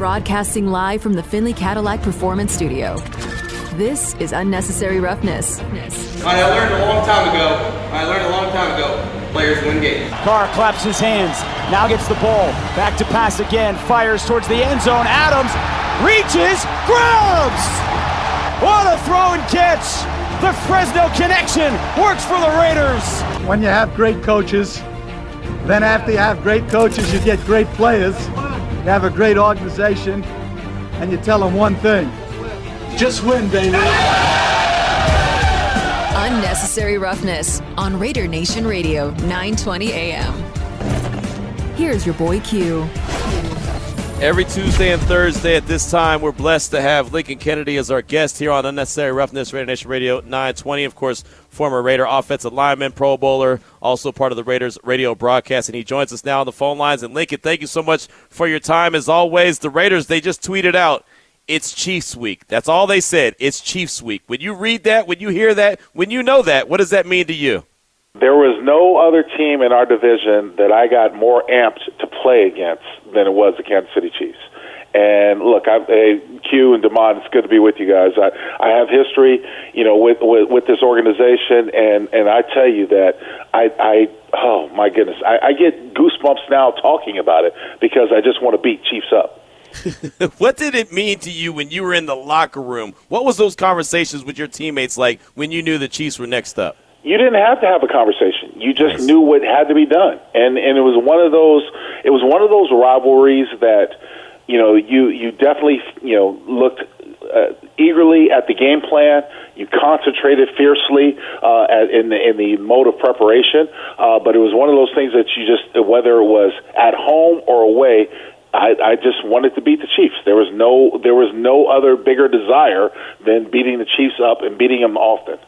Broadcasting live from the Findlay Cadillac Performance Studio. This is Unnecessary Roughness. I learned a long time ago. I learned a long time ago. Players win games. Carr claps his hands. Now gets the ball. Back to pass again. Fires towards the end zone. Adams reaches, grabs. What a throw and catch. The Fresno connection works for the Raiders. When you have great coaches, then after you have great coaches, you get great players. You have a great organization, and you tell them one thing just win, baby. Unnecessary Roughness on Raider Nation Radio, 920 AM. Here's your boy Q. Every Tuesday and Thursday at this time, we're blessed to have Lincoln Kennedy as our guest here on Unnecessary Roughness, Raider Nation Radio 920. Of course, former Raider offensive lineman, Pro Bowler, also part of the Raiders radio broadcast, and he joins us now on the phone lines. And Lincoln, thank you so much for your time. As always, the Raiders, they just tweeted out it's Chiefs week. That's all they said. It's Chiefs week. When you read that, when you hear that, when you know that, what does that mean to you? There was no other team in our division that I got more amped to play against than it was the Kansas City Chiefs. And look, I, hey, uh, Q and Demond, it's good to be with you guys. I, I have history, you know, with, with with this organization, and and I tell you that I I oh my goodness, I, I get goosebumps now talking about it because I just want to beat Chiefs up. what did it mean to you when you were in the locker room? What was those conversations with your teammates like when you knew the Chiefs were next up? You didn't have to have a conversation. You just nice. knew what had to be done, and and it was one of those. It was one of those rivalries that, you know, you you definitely you know looked uh, eagerly at the game plan. You concentrated fiercely uh, at, in the in the mode of preparation, uh, but it was one of those things that you just whether it was at home or away, I, I just wanted to beat the Chiefs. There was no there was no other bigger desire than beating the Chiefs up and beating them often.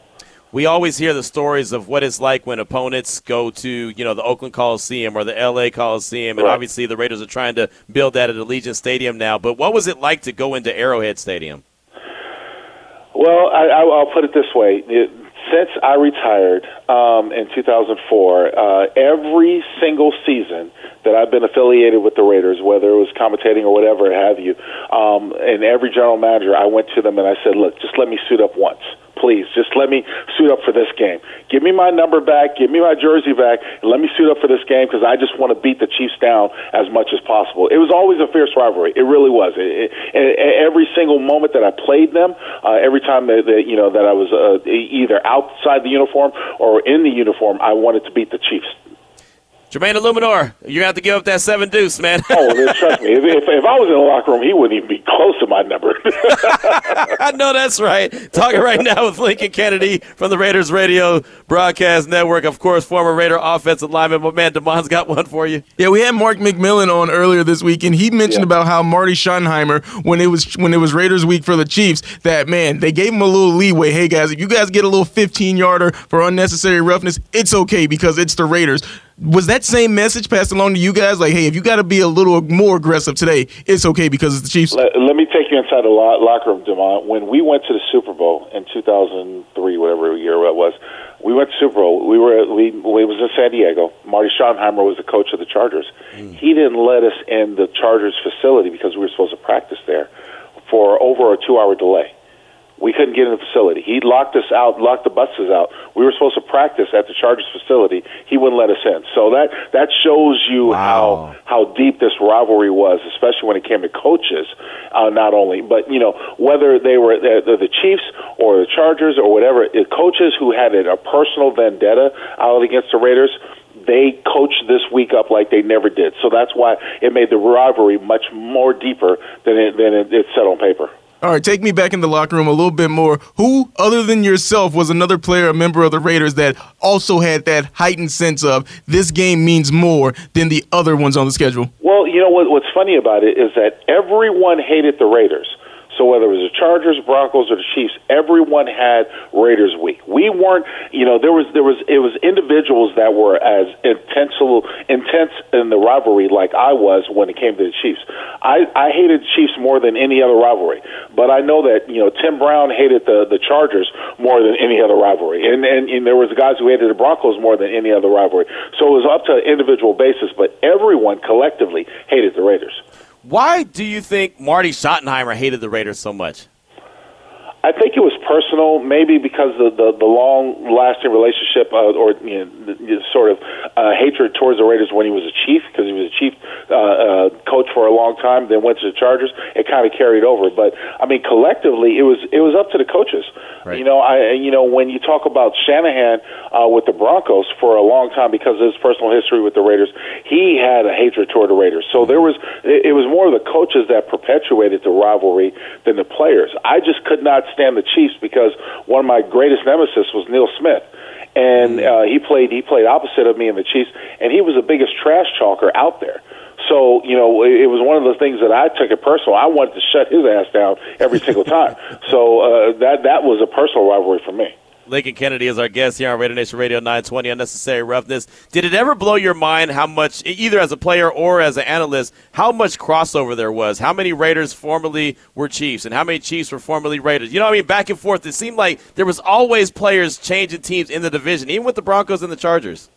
We always hear the stories of what it's like when opponents go to, you know, the Oakland Coliseum or the LA Coliseum, and right. obviously the Raiders are trying to build that at Allegiant Stadium now. But what was it like to go into Arrowhead Stadium? Well, I, will put it this way: it, since I retired um, in 2004, uh, every single season that I've been affiliated with the Raiders, whether it was commentating or whatever have you, um, and every general manager, I went to them and I said, "Look, just let me suit up once." please. Just let me suit up for this game. Give me my number back. Give me my jersey back. And let me suit up for this game because I just want to beat the Chiefs down as much as possible. It was always a fierce rivalry. It really was. It, it, every single moment that I played them, uh, every time that, that you know that I was uh, either outside the uniform or in the uniform, I wanted to beat the Chiefs. Jermaine Eluemunor, you're gonna have to give up that seven deuce, man. oh, trust me. If, if, if, I was in the locker room, he wouldn't even be close to my number. I know that's right. Talking right now with Lincoln Kennedy from the Raiders Radio Broadcast Network. Of course, former Raider offensive lineman. My man Demond's got one for you. Yeah, we had Mark McMillian on earlier this week, and he mentioned yeah. about how Marty Schottenheimer, when it was when it was Raiders week for the Chiefs, that man they gave him a little leeway. Hey guys, if you guys get a little 15 yarder for unnecessary roughness, it's okay because it's the Raiders was that same message passed along to you guys? Like, hey, if you got to be a little more aggressive today, it's okay because it's the Chiefs. Let, let me take you inside the locker room, Demond. When we went to the Super Bowl in 2003, whatever year it was, we went to Super Bowl. We were we, we was in San Diego. Marty Schottenheimer was the coach of the Chargers. Mm. He didn't let us in the Chargers facility because we were supposed to practice there for over a two-hour delay. We couldn't get in the facility. He locked us out, locked the buses out. We were supposed to practice at the Chargers facility. He wouldn't let us in. So that that shows you wow. how how deep this rivalry was, especially when it came to coaches. Uh, not only, but you know whether they were the, the Chiefs or the Chargers or whatever, it, coaches who had a personal vendetta out against the Raiders they coached this week up like they never did. So that's why it made the rivalry much more deeper than it, than it, it said on paper. All right, take me back in the locker room a little bit more. Who, other than yourself, was another player, a member of the Raiders that also had that heightened sense of this game means more than the other ones on the schedule? Well, you know what, what's funny about it is that everyone hated the Raiders. So whether it was the Chargers, Broncos, or the Chiefs, everyone had Raiders week. We weren't, you know, there was there was it was individuals that were as intense intense in the rivalry like I was when it came to the Chiefs. I I hated Chiefs more than any other rivalry, but I know that you know Tim Brown hated the the Chargers more than any other rivalry, and and, and there was guys who hated the Broncos more than any other rivalry. So it was up to an individual basis, but everyone collectively hated the Raiders. Why do you think Marty Schottenheimer hated the Raiders so much? I think it was personal, maybe because of the the long lasting relationship uh, or you know, the, sort of uh, hatred towards the Raiders when he was a chief, because he was a chief uh, uh, coach for a long time, then went to the Chargers. It kind of carried over, but I mean, collectively, it was it was up to the coaches. Right. You know, I you know when you talk about Shanahan uh, with the Broncos for a long time because of his personal history with the Raiders, he had a hatred toward the Raiders. So there was it, it was more of the coaches that perpetuated the rivalry than the players. I just could not stand the Chiefs because one of my greatest nemesis was Neil Smith and mm. uh, he played he played opposite of me in the Chiefs, and he was the biggest trash talker out there. So you know, it, it was one of the things that I took it personal. I wanted to shut his ass down every single time. so uh, that that was a personal rivalry for me. Lincoln Kennedy is our guest here on Raider Nation Radio 920 Unnecessary Roughness. Did it ever blow your mind how much, either as a player or as an analyst, how much crossover there was? How many Raiders formerly were Chiefs and how many Chiefs were formerly Raiders? You know what I mean? Back and forth. It seemed like there was always players changing teams in the division, even with the Broncos and the Chargers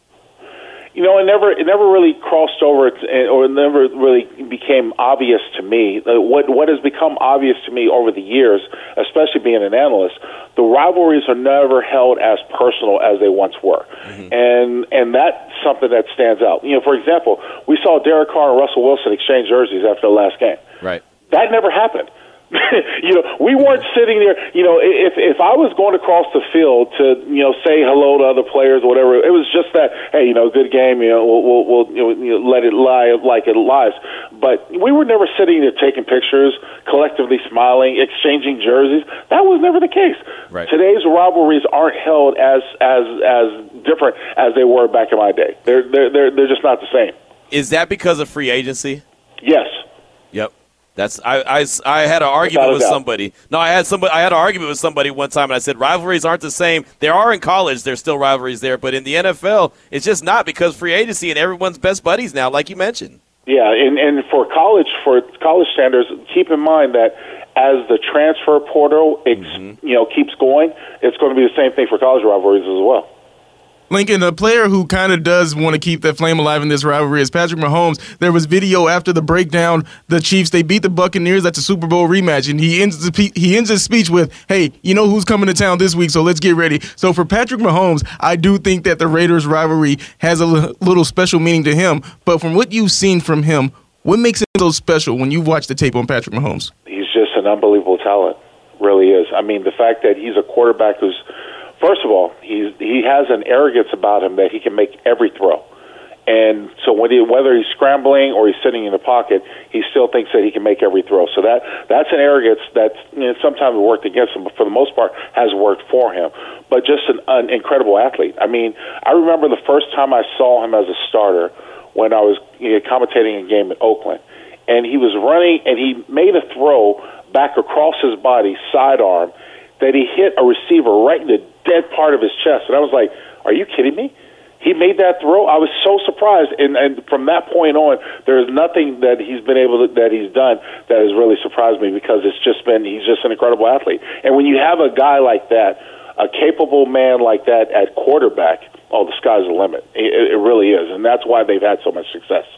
you know, it never it never really crossed over, or it never really became obvious to me. What what has become obvious to me over the years, especially being an analyst, the rivalries are never held as personal as they once were, mm-hmm. and and that's something that stands out. You know, for example, we saw Derek Carr and Russell Wilson exchange jerseys after the last game. Right. That never happened. you know, we weren't sitting there. You know, if if I was going across the field to you know say hello to other players or whatever, it was just that hey, you know, good game. You know, we'll we'll, we'll you know, you know, let it lie like it lies. But we were never sitting there taking pictures, collectively smiling, exchanging jerseys. That was never the case. Right. Today's rivalries aren't held as as as different as they were back in my day. They're they're they're, they're just not the same. Is that because of free agency? Yes. That's I, I, I had an argument with somebody. No, I had somebody I had an argument with somebody one time, and I said rivalries aren't the same. There are in college, there's still rivalries there, but in the NFL, it's just not because free agency and everyone's best buddies now, like you mentioned. Yeah, and and for college for college standards, keep in mind that as the transfer portal, mm-hmm. you know, keeps going, it's going to be the same thing for college rivalries as well. Lincoln, a player who kind of does want to keep that flame alive in this rivalry is Patrick Mahomes. There was video after the breakdown. The Chiefs they beat the Buccaneers at the Super Bowl rematch, and he ends the, he ends his speech with, "Hey, you know who's coming to town this week, so let's get ready." So for Patrick Mahomes, I do think that the Raiders rivalry has a little special meaning to him. But from what you've seen from him, what makes him so special when you watch the tape on Patrick Mahomes? He's just an unbelievable talent, really is. I mean, the fact that he's a quarterback who's First of all, he's he has an arrogance about him that he can make every throw. And so when he, whether he's scrambling or he's sitting in the pocket, he still thinks that he can make every throw. So that that's an arrogance that you know, sometimes worked against him, but for the most part has worked for him. But just an, an incredible athlete. I mean, I remember the first time I saw him as a starter when I was you know, commentating a game in Oakland, and he was running and he made a throw back across his body, sidearm, that he hit a receiver right in the dead part of his chest. And I was like, are you kidding me? He made that throw. I was so surprised, and and from that point on, there is nothing that he's been able to, that he's done that has really surprised me because it's just been he's just an incredible athlete. And when you have a guy like that, a capable man like that at quarterback, oh, the sky's the limit. It, it really is, and that's why they've had so much success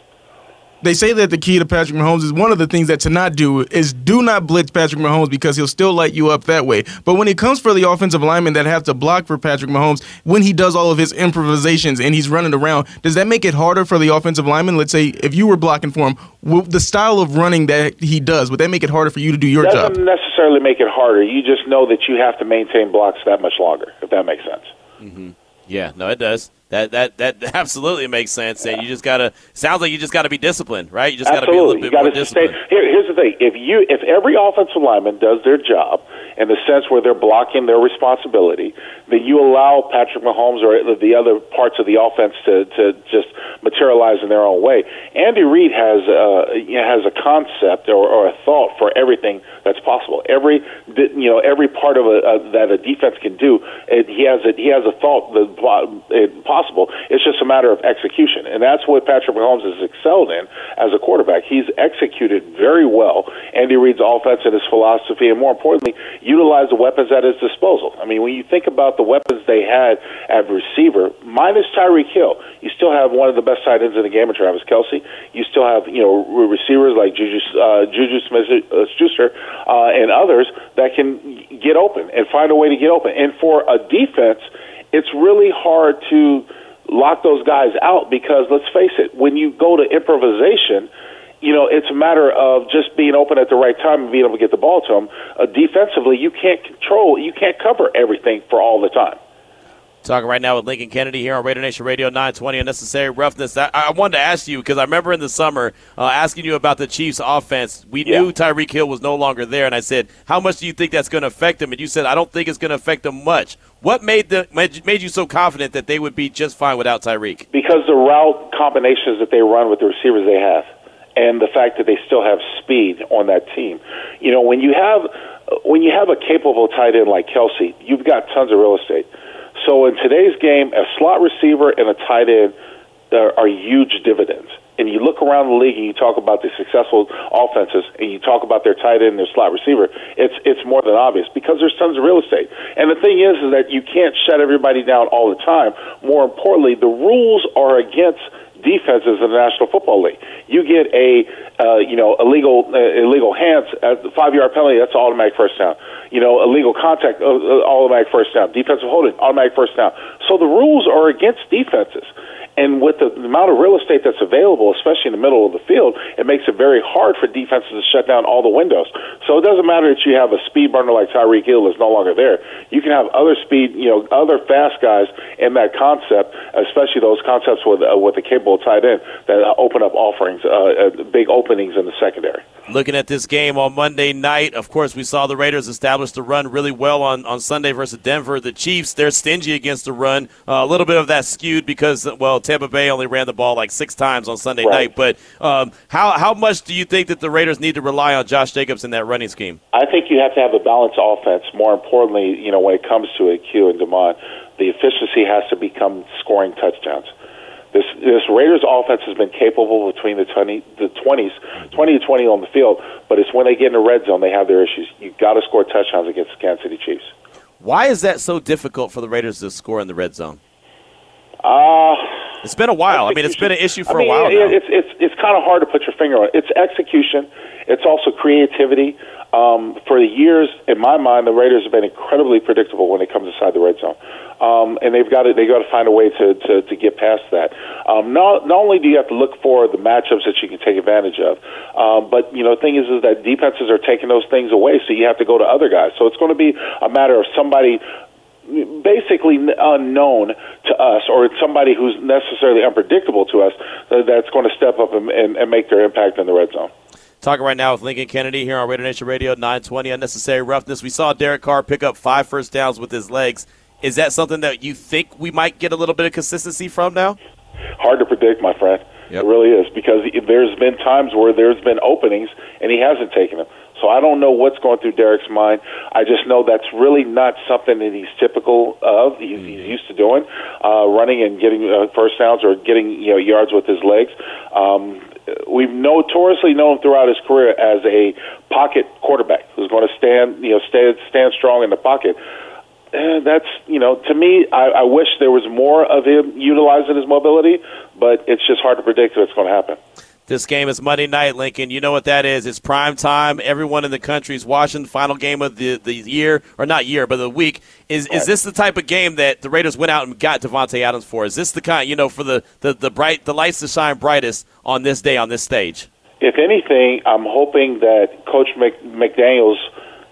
they say that the key to Patrick Mahomes is one of the things that to not do is do not blitz Patrick Mahomes because he'll still light you up that way. But when it comes for the offensive linemen that have to block for Patrick Mahomes, when he does all of his improvisations and he's running around, does that make it harder for the offensive lineman? Let's say if you were blocking for him, the style of running that he does, would that make it harder for you to do your Doesn't job? Doesn't necessarily make it harder. You just know that you have to maintain blocks that much longer, if that makes sense. Mm-hmm. Yeah, no, it does. That that that absolutely makes sense. And you just gotta sounds like you just gotta be disciplined, right? You just gotta be a little bit more disciplined. Here, here's the thing: if you if every offensive lineman does their job in the sense where they're blocking their responsibility, then you allow Patrick Mahomes or the other parts of the offense to to just materialize in their own way. Andy Reid has uh, has a concept or, or a thought for everything that's possible. Every you know every part of a, a that a defense can do, it, he has a, he has a thought that it, possible. It's just a matter of execution, and that's what Patrick Mahomes has excelled in as a quarterback. He's executed very well Andy Reid's offense and his philosophy, and more importantly, utilize the weapons at his disposal. I mean, when you think about the weapons they had at receiver, minus Tyreek Hill, you still have one of the best tight ends in the game, Travis Kelce. You still have you know receivers like Juju uh, Juju Smith-Schuster uh, and others that can get open and find a way to get open. And for a defense, it's really hard to lock those guys out because let's face it, when you go to improvisation you know, it's a matter of just being open at the right time and being able to get the ball to them. Uh, defensively, you can't control, you can't cover everything for all the time. Talking right now with Lincoln Kennedy here on Raider Nation Radio 920 Unnecessary Roughness. I, I wanted to ask you because I remember in the summer uh, asking you about the Chiefs' offense. We yeah. knew Tyreek Hill was no longer there, and I said, "How much do you think that's going to affect them?" And you said, "I don't think it's going to affect them much." What made the made you so confident that they would be just fine without Tyreek? Because the route combinations that they run with the receivers they have and the fact that they still have speed on that team. You know, when you have when you have a capable tight end like Kelce, you've got tons of real estate. So in today's game, a slot receiver and a tight end are, huge dividends. And you look around the league and you talk about the successful offenses and you talk about their tight end their slot receiver, it's it's more than obvious because there's tons of real estate. And the thing is, is that you can't shut everybody down all the time. More importantly, the rules are against defenses in the National Football League. You get a uh, you know illegal uh, illegal hands at the five yard penalty. That's automatic first down. You know illegal contact, uh, uh, automatic first down. Defensive holding, automatic first down. So the rules are against defenses. And with the amount of real estate that's available, especially in the middle of the field, it makes it very hard for defenses to shut down all the windows. So it doesn't matter that you have a speed burner like Tyreek Hill is no longer there. You can have other speed, you know, other fast guys in that concept, especially those concepts with uh, with a capable tight end that open up offerings, uh, uh, big openings in the secondary. Looking at this game on Monday night, of course, we saw the Raiders establish the run really well on, on Sunday versus Denver. The Chiefs, they're stingy against the run. Uh, a little bit of that skewed because, well, Tampa Bay only ran the ball like six times on Sunday right. night. But um, how, how much do you think that the Raiders need to rely on Josh Jacobs in that running scheme? I think you have to have a balanced offense. More importantly, you know, when it comes to a Q and Demond, the efficiency has to become scoring touchdowns. This this Raiders offense has been capable between the 20, the 20s, 20 to 20 on the field, but it's when they get in the red zone they have their issues. You've got to score touchdowns against the Kansas City Chiefs. Why is that so difficult for the Raiders to score in the red zone? Uh, it's been a while. I, I mean, it's been an issue for I mean, a while now. It's it's it's kind of hard to put your finger on it. It's execution. It's also creativity. Um, for the years, in my mind, the Raiders have been incredibly predictable when it comes inside the red zone, um, and they've got to they got to find a way to, to, to get past that. Um, not not only do you have to look for the matchups that you can take advantage of, um, but you know the thing is is that defenses are taking those things away, so you have to go to other guys. So it's going to be a matter of somebody basically unknown to us or somebody who's necessarily unpredictable to us that's going to step up and, and, and make their impact in the red zone. Talking right now with Lincoln Kennedy here on Raider Nation Radio 920 Unnecessary Roughness. We saw Derek Carr pick up five first downs with his legs. Is that something that you think we might get a little bit of consistency from now? Hard to predict, my friend. Yep. It really is because there's been times where there's been openings and he hasn't taken them. So I don't know what's going through Derek's mind. I just know that's really not something that he's typical of. He's, mm-hmm. he's used to doing, uh, running and getting uh, first downs or getting you know yards with his legs. Um, we've notoriously known throughout his career as a pocket quarterback who's going to stand, you know, stand stand strong in the pocket. And that's you know, to me, I, I wish there was more of him utilizing his mobility, but it's just hard to predict what's going to happen. This game is Monday night, Lincoln. You know what that is. It's prime time. Everyone in the country is watching the final game of the, the year, or not year, but the week. Is is this the type of game that the Raiders went out and got Davante Adams for? Is this the kind, you know, for the, the, the bright the lights to shine brightest on this day, on this stage? If anything, I'm hoping that Coach McDaniels'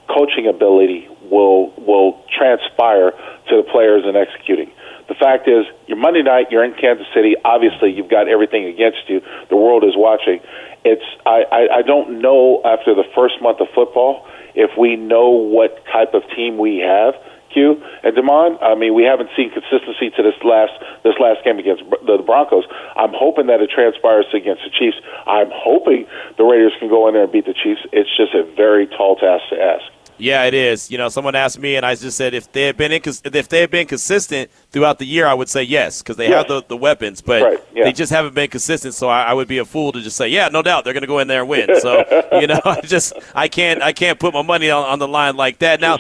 coaching ability will will transpire to the players in executing. The fact is, you're Monday night, you're in Kansas City. Obviously, you've got everything against you. The world is watching. It's I, I, I don't know after the first month of football if we know what type of team we have. Q and Demond. I mean, we haven't seen consistency to this last this last game against the Broncos. I'm hoping that it transpires against the Chiefs. I'm hoping the Raiders can go in there and beat the Chiefs. It's just a very tall task to ask. Yeah, it is. You know, someone asked me, and I just said if they had been if they had been consistent throughout the year, I would say yes because they Yes. have the, the weapons, but Right, yeah. they just haven't been consistent. So I, I would be a fool to just say, yeah, no doubt they're going to go in there and win. So you know, I just I can't I can't put my money on, on the line like that. Now,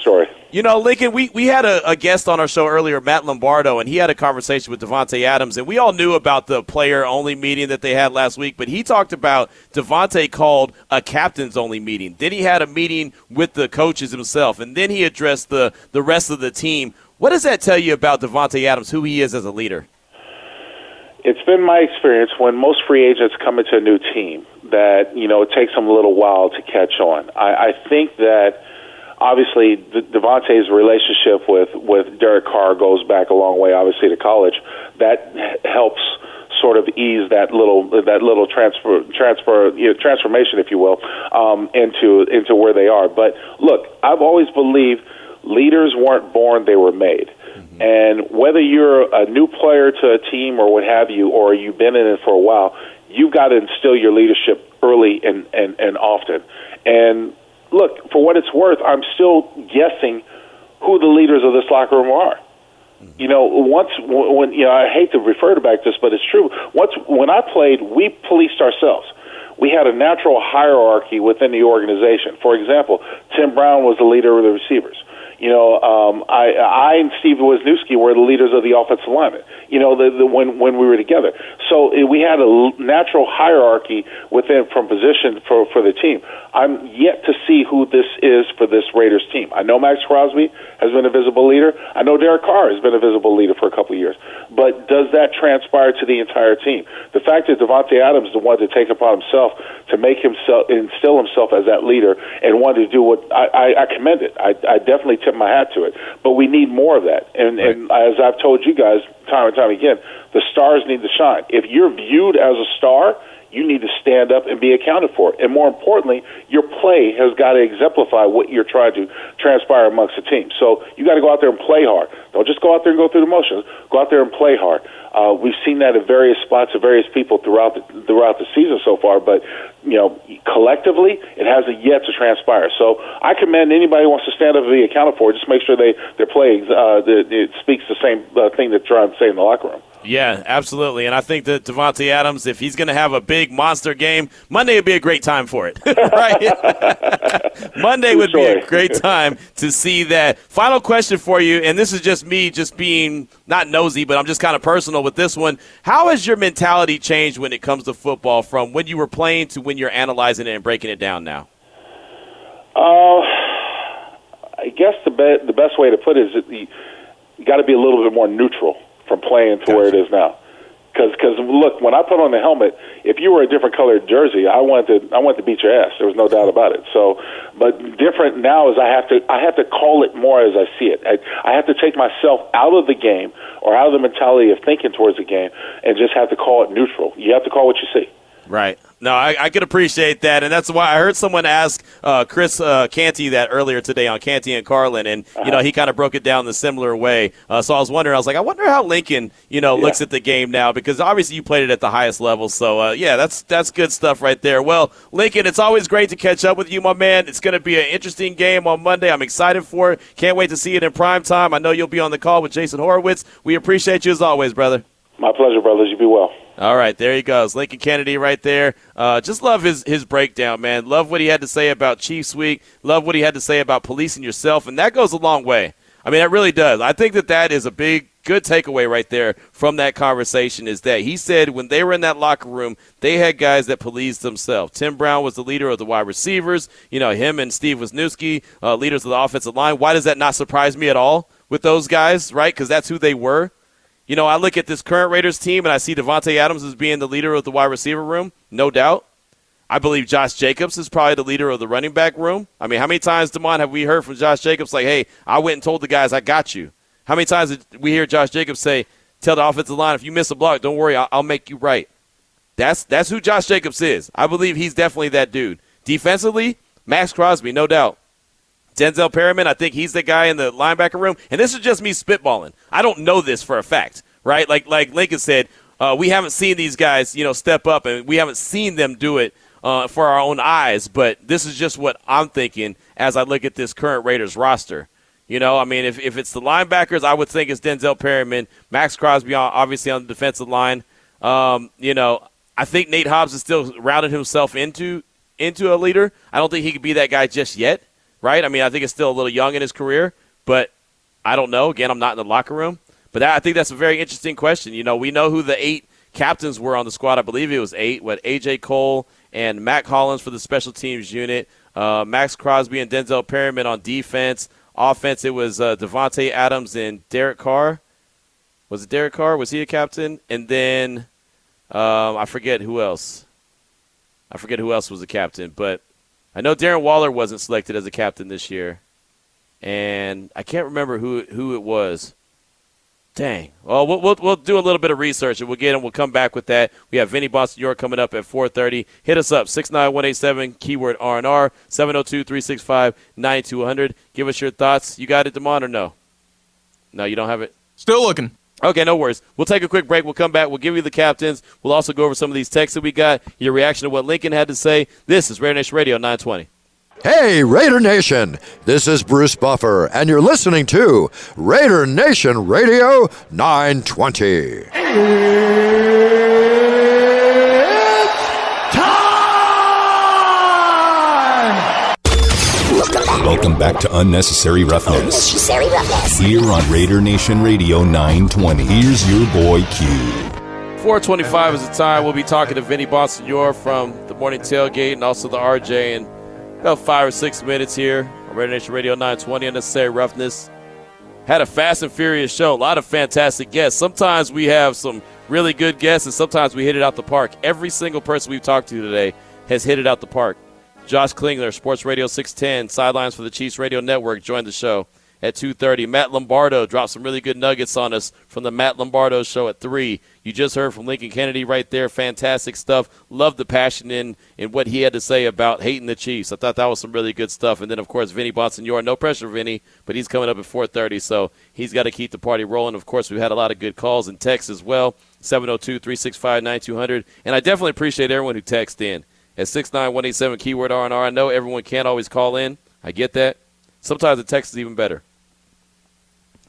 you know, Lincoln, we, we had a, a guest on our show earlier, Matt Lombardo, and he had a conversation with Davante Adams, and we all knew about the player only meeting that they had last week, but he talked about Davante called a captain's only meeting. Then he had a meeting with the coaches himself, and then he addressed the, the rest of the team. What does that tell you about Davante Adams, who he is as a leader? It's been my experience when most free agents come into a new team that you know it takes them a little while to catch on. I, I think that obviously De- Davante's relationship with with Derek Carr goes back a long way, obviously to college. That helps sort of ease that little that little transfer transfer you know, transformation, if you will, um, into into where they are. But look, I've always believed leaders weren't born; they were made. Mm-hmm. And whether you're a new player to a team or what have you, or you've been in it for a while, you've got to instill your leadership early and, and, and often. And look, for what it's worth, I'm still guessing who the leaders of this locker room are. Mm-hmm. You know, once when you know, I hate to refer to back this, but it's true. Once when I played, we policed ourselves. We had a natural hierarchy within the organization. For example, Tim Brown was the leader of the receivers. You know, um, I, I and Steve Wisniewski were the leaders of the offensive linemen. You know, the, the, when when we were together, so it, we had a natural hierarchy within from position for for the team. I'm yet to see who this is for this Raiders team. I know Maxx Crosby has been a visible leader. I know Derek Carr has been a visible leader for a couple of years. But does that transpire to the entire team? The fact that Davante Adams is the one to take upon himself to make himself instill himself as that leader and want to do what I, I, I commend it. I, I definitely tip my hat to it. But we need more of that. And, and as I've told you guys time and time again, the stars need to shine. If you're viewed as a star, you need to stand up and be accounted for. And more importantly, your play has got to exemplify what you're trying to transpire amongst the team. So you got to go out there and play hard. Don't just go out there and go through the motions. Go out there and play hard. Uh, we've seen that at various spots of various people throughout the throughout the season so far, but you know, collectively, it hasn't yet to transpire. So I commend anybody who wants to stand up and be accounted for. Just make sure they their play uh, it speaks the same uh, thing that to say in the locker room. Yeah, absolutely. And I think that Davante Adams, if he's going to have a big monster game, Monday would be a great time for it. right? Monday would be a great time to see that. Final question for you, and this is just me just being not nosy, but I'm just kind of personal with this one. How has your mentality changed when it comes to football from when you were playing to when you're analyzing it and breaking it down now? Uh, I guess the be- the best way to put it is that you, you got to be a little bit more neutral from playing to where it is now. Because cause look, when I put on the helmet, if you were a different colored jersey, I wanted to I wanted to beat your ass. There was no doubt about it. So, but different now is I have to I have to call it more as I see it. I, I have to take myself out of the game or out of the mentality of thinking towards the game and just have to call it neutral. You have to call what you see. Right. No, I, I could appreciate that, and that's why I heard someone ask uh, Chris uh, Canty that earlier today on Canty and Carlin, and you know he kind of broke it down the similar way. Uh, so I was wondering, I was like, I wonder how Lincoln, you know, looks at the game now because obviously you played it at the highest level. So uh, yeah, that's that's good stuff right there. Well, Lincoln, it's always great to catch up with you, my man. It's going to be an interesting game on Monday. I'm excited for it. Can't wait to see it in prime time. I know you'll be on the call with Jason Horwitz. We appreciate you as always, brother. My pleasure, brothers. You be well. All right, there he goes, Lincoln Kennedy, right there. Uh, just love his his breakdown, man. Love what he had to say about Chiefs Week. Love what he had to say about policing yourself, and that goes a long way. I mean, it really does. I think that that is a big, good takeaway right there from that conversation. Is that he said when they were in that locker room, they had guys that policed themselves. Tim Brown was the leader of the wide receivers. You know, him and Steve Wisniewski, uh, leaders of the offensive line. Why does that not surprise me at all with those guys? Right? Because that's who they were. You know, I look at this current Raiders team and I see Davante Adams as being the leader of the wide receiver room, no doubt. I believe Josh Jacobs is probably the leader of the running back room. I mean, how many times, Demond, have we heard from Josh Jacobs like, hey, I went and told the guys I got you? How many times did we hear Josh Jacobs say, tell the offensive line, if you miss a block, don't worry, I'll, I'll make you right? That's, that's who Josh Jacobs is. I believe he's definitely that dude. Defensively, Maxx Crosby, no doubt. Denzel Perryman, I think he's the guy in the linebacker room. And this is just me spitballing. I don't know this for a fact, right? Like like Lincoln said, uh, we haven't seen these guys, you know, step up, and we haven't seen them do it uh, for our own eyes, but this is just what I'm thinking as I look at this current Raiders roster. You know, I mean, if, if it's the linebackers, I would think it's Denzel Perryman, Maxx Crosby, obviously on the defensive line. Um, you know, I think Nate Hobbs is still rounding himself into into a leader. I don't think he could be that guy just yet, right? I mean, I think it's still a little young in his career, but I don't know. Again, I'm not in the locker room, but that, I think that's a very interesting question. You know, we know who the eight captains were on the squad. I believe it was eight. What AJ Cole and Mack Hollins for the special teams unit, uh, Maxx Crosby and Denzel Perryman on defense. Offense, it was uh, Davante Adams and Derek Carr. Was it Derek Carr? Was he a captain? And then um, I forget who else. I forget who else was a captain, but I know Darren Waller wasn't selected as a captain this year, and I can't remember who who it was. Dang. Well, we'll, we'll, we'll do a little bit of research and we'll get and we'll come back with that. We have Vinny Bonsignore coming up at 4:30. Hit us up 69187 keyword R&R 702-365-9200. Give us your thoughts. You got it, Demond, or no? No, you don't have it. Still looking. Okay, no worries. We'll take a quick break. We'll come back. We'll give you the captains. We'll also go over some of these texts that we got, your reaction to what Lincoln had to say. This is Raider Nation Radio 920. Hey, Raider Nation! This is Bruce Buffer, and you're listening to Raider Nation Radio 920. Welcome back to Unnecessary Roughness. Unnecessary Roughness. Here on Raider Nation Radio 920. Here's your boy Q. 425 is the time. We'll be talking to Vinny Bonsignore from the Morning Tailgate and also the RJ in about five or six minutes here on Raider Nation Radio 920. Unnecessary Roughness. Had a fast and furious show. A lot of fantastic guests. Sometimes we have some really good guests, and sometimes we hit it out the park. Every single person we've talked to today has hit it out the park. Josh Klingler, Sports Radio 610, sidelines for the Chiefs Radio Network, joined the show at 2.30. Matt Lombardo dropped some really good nuggets on us from the Matt Lombardo show at 3. You just heard from Lincoln Kennedy right there. Fantastic stuff. Love the passion in, in what he had to say about hating the Chiefs. I thought that was some really good stuff. And then, of course, Vinny Bonsignore. No pressure, Vinny, but he's coming up at 4.30, so he's got to keep the party rolling. Of course, we've had a lot of good calls and texts as well, 702-365-9200. And I definitely appreciate everyone who texted in at 69187 keyword R&R. I know everyone can't always call in. I get that. Sometimes the text is even better.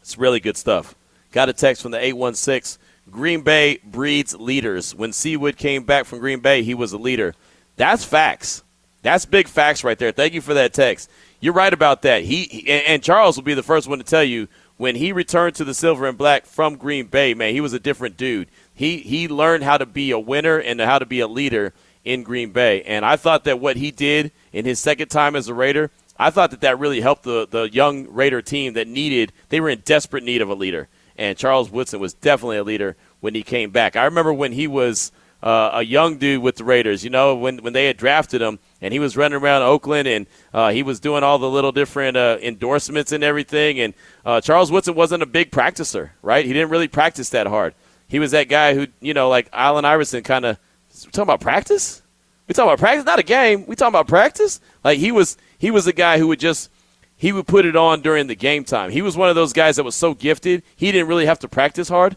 It's really good stuff. Got a text from the 816. Green Bay breeds leaders. When Seawood came back from Green Bay, he was a leader. That's facts. That's big facts right there. Thank you for that text. You're right about that. He and, and Charles will be the first one to tell you when he returned to the silver and black from Green Bay, man, he was a different dude. He he learned how to be a winner and how to be a leader in Green Bay. And I thought that what he did in his second time as a Raider, I thought that that really helped the, the young Raider team that needed, they were in desperate need of a leader. And Charles Woodson was definitely a leader when he came back. I remember when he was uh, a young dude with the Raiders, you know, when, when they had drafted him and he was running around Oakland and uh, he was doing all the little different uh, endorsements and everything. And uh, Charles Woodson wasn't a big practicer, right? He didn't really practice that hard. He was that guy who, you know, like Allen Iverson kind of we talking about practice? We talking about practice, not a game. We talking about practice. Like he was, he was a guy who would just he would put it on during the game time. He was one of those guys that was so gifted he didn't really have to practice hard,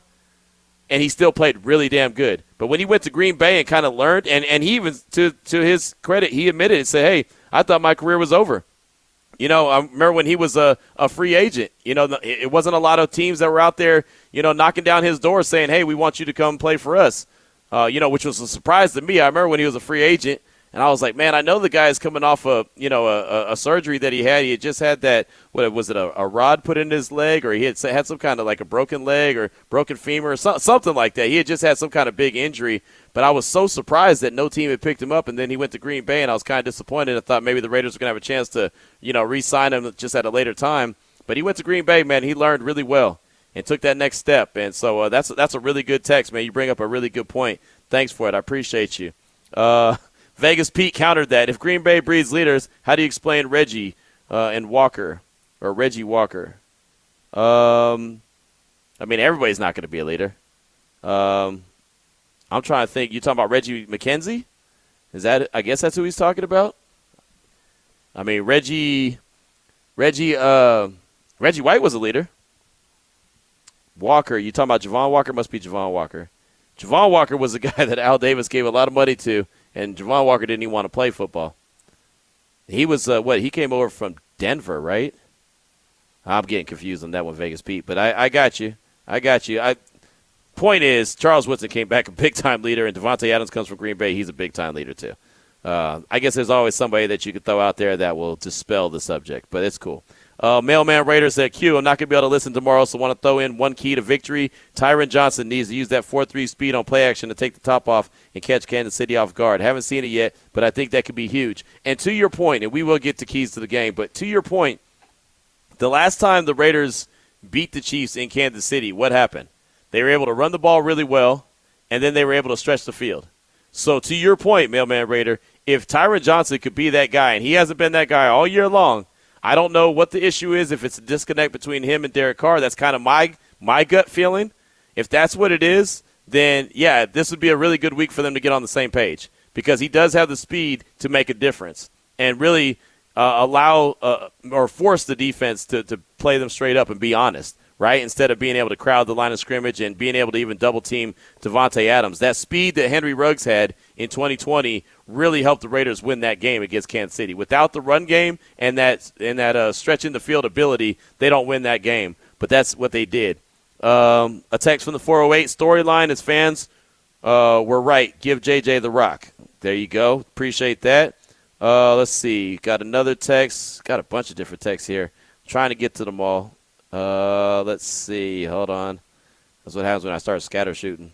and he still played really damn good. But when he went to Green Bay and kind of learned, and and he even to to his credit, he admitted and said, "Hey, I thought my career was over." You know, I remember when he was a, a free agent. You know, it wasn't a lot of teams that were out there, you know, knocking down his door saying, "Hey, we want you to come play for us." Uh, you know, which was a surprise to me. I remember when he was a free agent, and I was like, man, I know the guy is coming off a you know a, a surgery that he had. He had just had that what was it a, a, rod put in his leg, or he had had some kind of like a broken leg or broken femur or so, something like that. He had just had some kind of big injury. But I was so surprised that no team had picked him up, and then he went to Green Bay, and I was kind of disappointed. I thought maybe the Raiders were going to have a chance to you know re-sign him just at a later time. But he went to Green Bay, man. He learned really well and took that next step. And so uh, that's that's a really good text, man. You bring up a really good point. Thanks for it. I appreciate you. Uh, Vegas Pete countered that. If Green Bay breeds leaders, how do you explain Reggie uh, and Walker or Reggie Walker? Um, I mean, everybody's not going to be a leader. Um, I'm trying to think. You talking about Reggie McKenzie? Is that? I guess that's who he's talking about. I mean, Reggie, Reggie, uh, Reggie White was a leader. Walker, you talking about Javon Walker? Must be Javon Walker. Javon Walker was a guy that Al Davis gave a lot of money to, and Javon Walker didn't even want to play football. He was uh, what? He came over from Denver, right? I'm getting confused on that one, Vegas Pete. But I, I got you. I got you. I point is Charles Woodson came back a big time leader, and Davante Adams comes from Green Bay. He's a big time leader too. Uh, I guess there's always somebody that you could throw out there that will dispel the subject, but it's cool. Uh, Mailman Raiders said, Q, I'm not going to be able to listen tomorrow, so want to throw in one key to victory. Tyron Johnson needs to use that 4 3 speed on play action to take the top off and catch Kansas City off guard. Haven't seen it yet, but I think that could be huge. And to your point, and we will get to keys to the game, but to your point, the last time the Raiders beat the Chiefs in Kansas City, what happened? They were able to run the ball really well, and then they were able to stretch the field. So to your point, Mailman Raider, if Tyron Johnson could be that guy, and he hasn't been that guy all year long, I don't know what the issue is. If it's a disconnect between him and Derek Carr, that's kind of my my gut feeling. If that's what it is, then yeah, this would be a really good week for them to get on the same page because he does have the speed to make a difference and really uh, allow uh, or force the defense to, to play them straight up and be honest right? Instead of being able to crowd the line of scrimmage and being able to even double team Davante Adams. That speed that Henry Ruggs had in 2020 really helped the Raiders win that game against Kansas City. Without the run game and that and that uh, stretching the field ability, they don't win that game. But that's what they did. Um, a text from the 408 storyline is fans uh, were right. Give JJ the rock. There you go. Appreciate that. Uh, let's see. Got another text. Got a bunch of different texts here. trying to get to them all. Uh, let's see. Hold on. That's what happens when I start scatter shooting.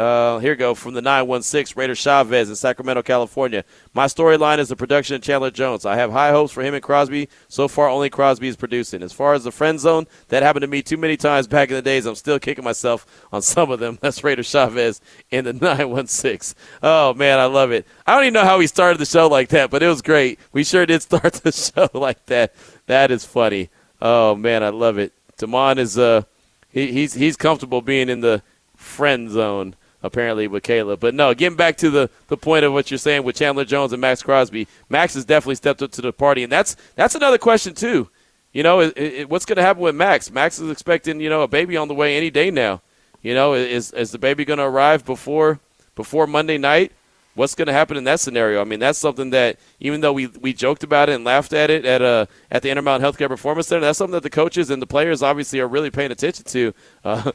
Uh, here we go from the 916 Raider Chavez in Sacramento, California. My storyline is the production of Chandler Jones. I have high hopes for him and Crosby. So far, only Crosby is producing. As far as the friend zone, that happened to me too many times back in the days. I'm still kicking myself on some of them. That's Raider Chavez in the 916. Oh, man, I love it. I don't even know how we started the show like that, but it was great. We sure did start the show like that. That is funny. Oh man, I love it. Damon is uh he, he's he's comfortable being in the friend zone apparently with Caleb. But no, getting back to the, the point of what you're saying with Chandler Jones and Maxx Crosby, Max has definitely stepped up to the party, and that's that's another question too. You know, it, it, what's going to happen with Max? Max is expecting you know a baby on the way any day now. You know, is is the baby going to arrive before before Monday night? what's going to happen in that scenario? I mean, that's something that even though we, we joked about it and laughed at it at uh, at the Intermountain Healthcare Performance Center, that's something that the coaches and the players obviously are really paying attention to. Uh,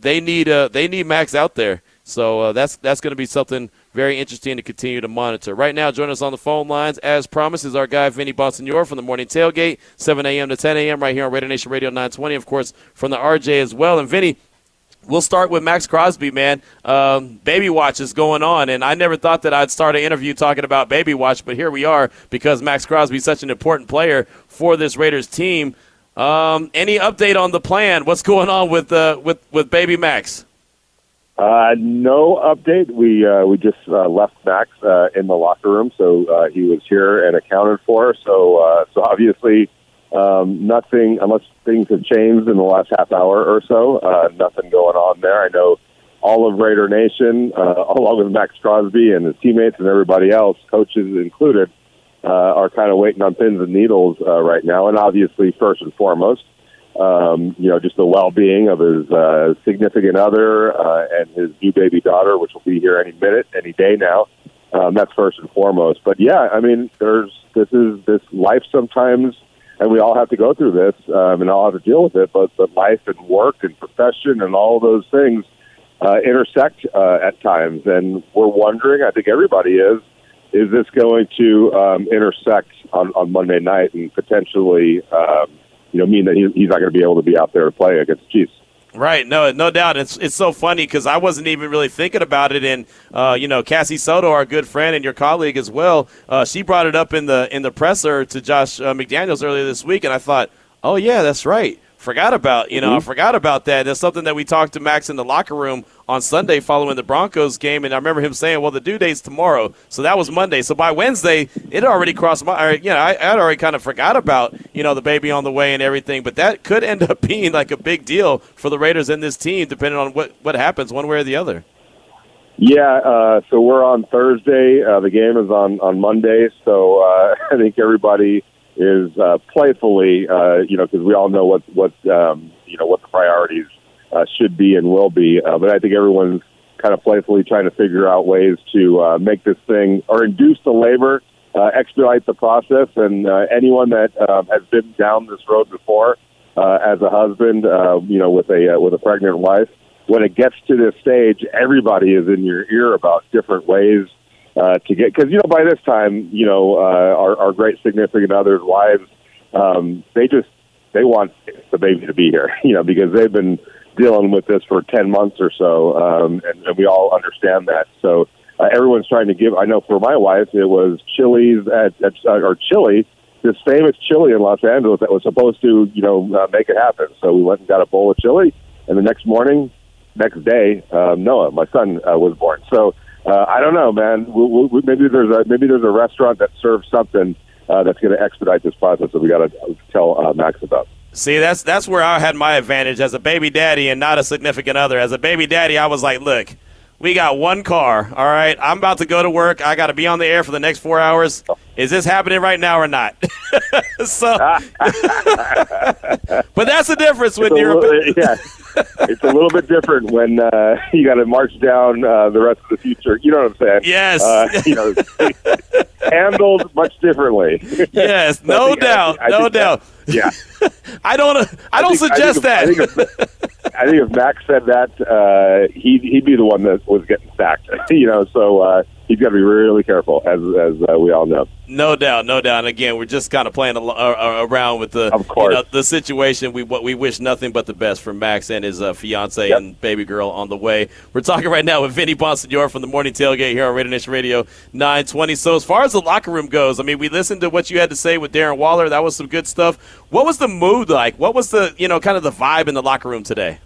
they need uh, they need Max out there, so uh, that's that's going to be something very interesting to continue to monitor. Right now, join us on the phone lines as promised is our guy Vinny Bonsignore from the Morning Tailgate, 7 a.m. to 10 a.m. right here on Raider Nation Radio 920, of course, from the RJ as well. And Vinny, We'll start with Maxx Crosby, man. Um, Baby Watch is going on, and I never thought that I'd start an interview talking about Baby Watch, but here we are because Maxx Crosby is such an important player for this Raiders team. Um, any update on the plan? What's going on with uh, with with Baby Max? Uh, no update. We uh, we just uh, left Max uh, in the locker room, so uh, he was here and accounted for. So uh, so obviously um, nothing, unless things have changed in the last half hour or so, uh, nothing going on there. I know all of Raider Nation, uh, along with Maxx Crosby and his teammates and everybody else, coaches included, uh, are kind of waiting on pins and needles uh, right now. And obviously, first and foremost, um, you know, just the well-being of his uh, significant other uh, and his new baby daughter, which will be here any minute, any day now. Um, that's first and foremost. But yeah, I mean, there's this is this life sometimes and we all have to go through this um, and all have to deal with it. But but life and work and profession and all those things uh, intersect uh, at times, and we're wondering. I think everybody is. Is this going to um, intersect on, on Monday night and potentially, um, you know, mean that he, he's not going to be able to be out there to play against the Chiefs? Right, no, no doubt. It's it's so funny because I wasn't even really thinking about it, and uh, you know, Cassie Soto, our good friend and your colleague as well, uh, she brought it up in the in the presser to Josh uh, McDaniels earlier this week, and I thought, oh yeah, that's right forgot about you know mm-hmm. I forgot about that. That's something that we talked to Max in the locker room on Sunday following the Broncos game, and I remember him saying, "Well, the due date's tomorrow," so that was Monday. So by Wednesday, it already crossed my, you know, I had already kind of forgot about you know the baby on the way and everything, but that could end up being like a big deal for the Raiders and this team, depending on what what happens one way or the other. Yeah, uh, so we're on Thursday. Uh, the game is on on Monday, so uh, I think everybody is uh, playfully, uh, you know, because we all know what what um, you know what the priorities uh, should be and will be. Uh, but I think everyone's kind of playfully trying to figure out ways to uh, make this thing or induce the labor, uh, expedite the process, and uh, anyone that uh, has been down this road before uh, as a husband, uh, you know, with a uh, with a pregnant wife, when it gets to this stage, everybody is in your ear about different ways uh, to get because you know by this time, you know, uh, our, our great significant others, wives, um, they just they want the baby to be here, you know, because they've been dealing with this for 10 months or so, um, and, and we all understand that. So uh, everyone's trying to give. I know for my wife, it was Chili's at, at uh, or Chili, this famous chili in Los Angeles that was supposed to, you know, uh, make it happen. So we went and got a bowl of chili, and the next morning, next day, um, Noah, my son, uh, was born. So uh, I don't know, man. we we maybe there's a maybe there's a restaurant that serves something uh, that's going to expedite this process that we got to tell uh, Maxx about. See, that's that's where I had my advantage as a baby daddy and not a significant other. As a baby daddy, I was like, look, we got one car. All right, I'm about to go to work. I got to be on the air for the next four hours. Is this happening right now or not? so, but that's the difference when you're. little- yeah, it's a little bit different when uh, you got to march down uh, the rest of the future. You know what I'm saying? Yes. Uh, you know, handled much differently. Yes, no think- I doubt, think- I no doubt. that- yeah. I don't. I don't think- suggest think if- I think, that. if, I think if Maxx said that, uh, he'd he'd be the one that was getting sacked. you know, so uh, he's got to be really careful, as as uh, we all know. No doubt, no doubt. And again, we're just kind of playing al- uh, uh, around with the Of course. you know, the situation. We what we wish nothing but the best for Maxx and his uh, fiance and baby girl on the way. We're talking right now with Vinny Bonsignore from the Morning Tailgate here on Raider Nation Radio 920. So as far as the locker room goes, I mean, we listened to what you had to say with Darren Waller. That was some good stuff. What was the mood like? What was the you know kind of the vibe in the locker room today?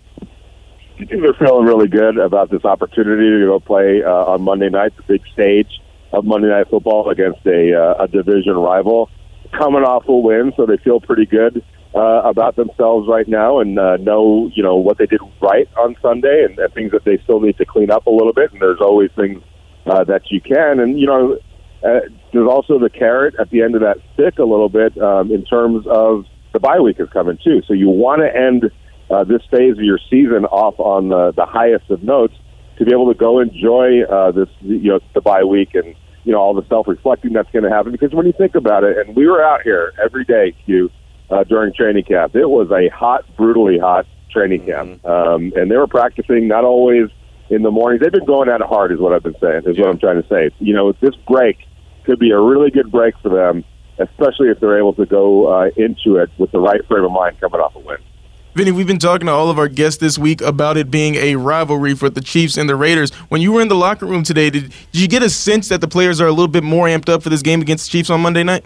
They're feeling really good about this opportunity to go play uh, on Monday night, the big stage of Monday Night Football against a, uh, a division rival. Coming off a win, so they feel pretty good uh, about themselves right now, and uh, know you know what they did right on Sunday, and, and things that they still need to clean up a little bit. And there's always things uh, that you can, and you know, uh, there's also the carrot at the end of that stick a little bit um, in terms of the bye week is coming too. So you want to end uh, this phase of your season off on the, the highest of notes to be able to go enjoy uh, this, you know, the bye week and you know all the self-reflecting that's going to happen. Because when you think about it, and we were out here every day, Q, uh, during training camp. It was a hot, brutally hot training camp, um, and they were practicing not always in the mornings. They've been going at it hard, is what I've been saying. Is what I'm trying to say. You know, this break could be a really good break for them, especially if they're able to go uh, into it with the right frame of mind coming off a win. Vinny, we've been talking to all of our guests this week about it being a rivalry for the Chiefs and the Raiders. When you were in the locker room today, did, did you get a sense that the players are a little bit more amped up for this game against the Chiefs on Monday night?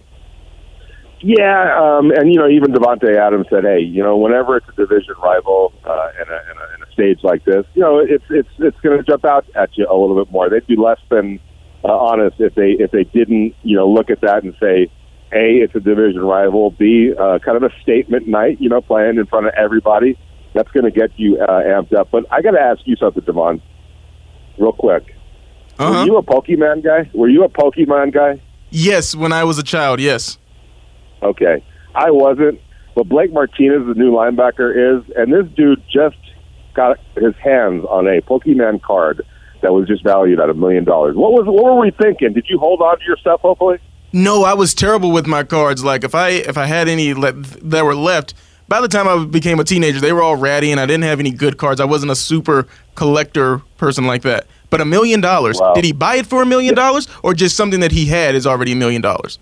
Yeah, um, and you know, even Davante Adams said, "Hey, you know, whenever it's a division rival uh, in, a, in, a, in a stage like this, you know, it's it's it's going to jump out at you a little bit more. They'd be less than uh, honest if they if they didn't, you know, look at that and say, a, it's a division rival. B, uh, kind of a statement night, you know, playing in front of everybody. That's going to get you uh, amped up. But I got to ask you something, Devon, real quick. Uh-huh. Were you a Pokemon guy? Were you a Pokemon guy? Yes, when I was a child, yes. Okay. I wasn't, but Blake Martinez, the new linebacker, is, and this dude just got his hands on a Pokemon card that was just valued at a million dollars. What was what were we thinking? Did you hold on to your stuff hopefully? No, I was terrible with my cards. Like if I if I had any le- that were left, by the time I became a teenager, they were all ratty, and I didn't have any good cards. I wasn't a super collector person like that. But a million dollars, did he buy it for a million dollars, or just something that he had is already a million dollars?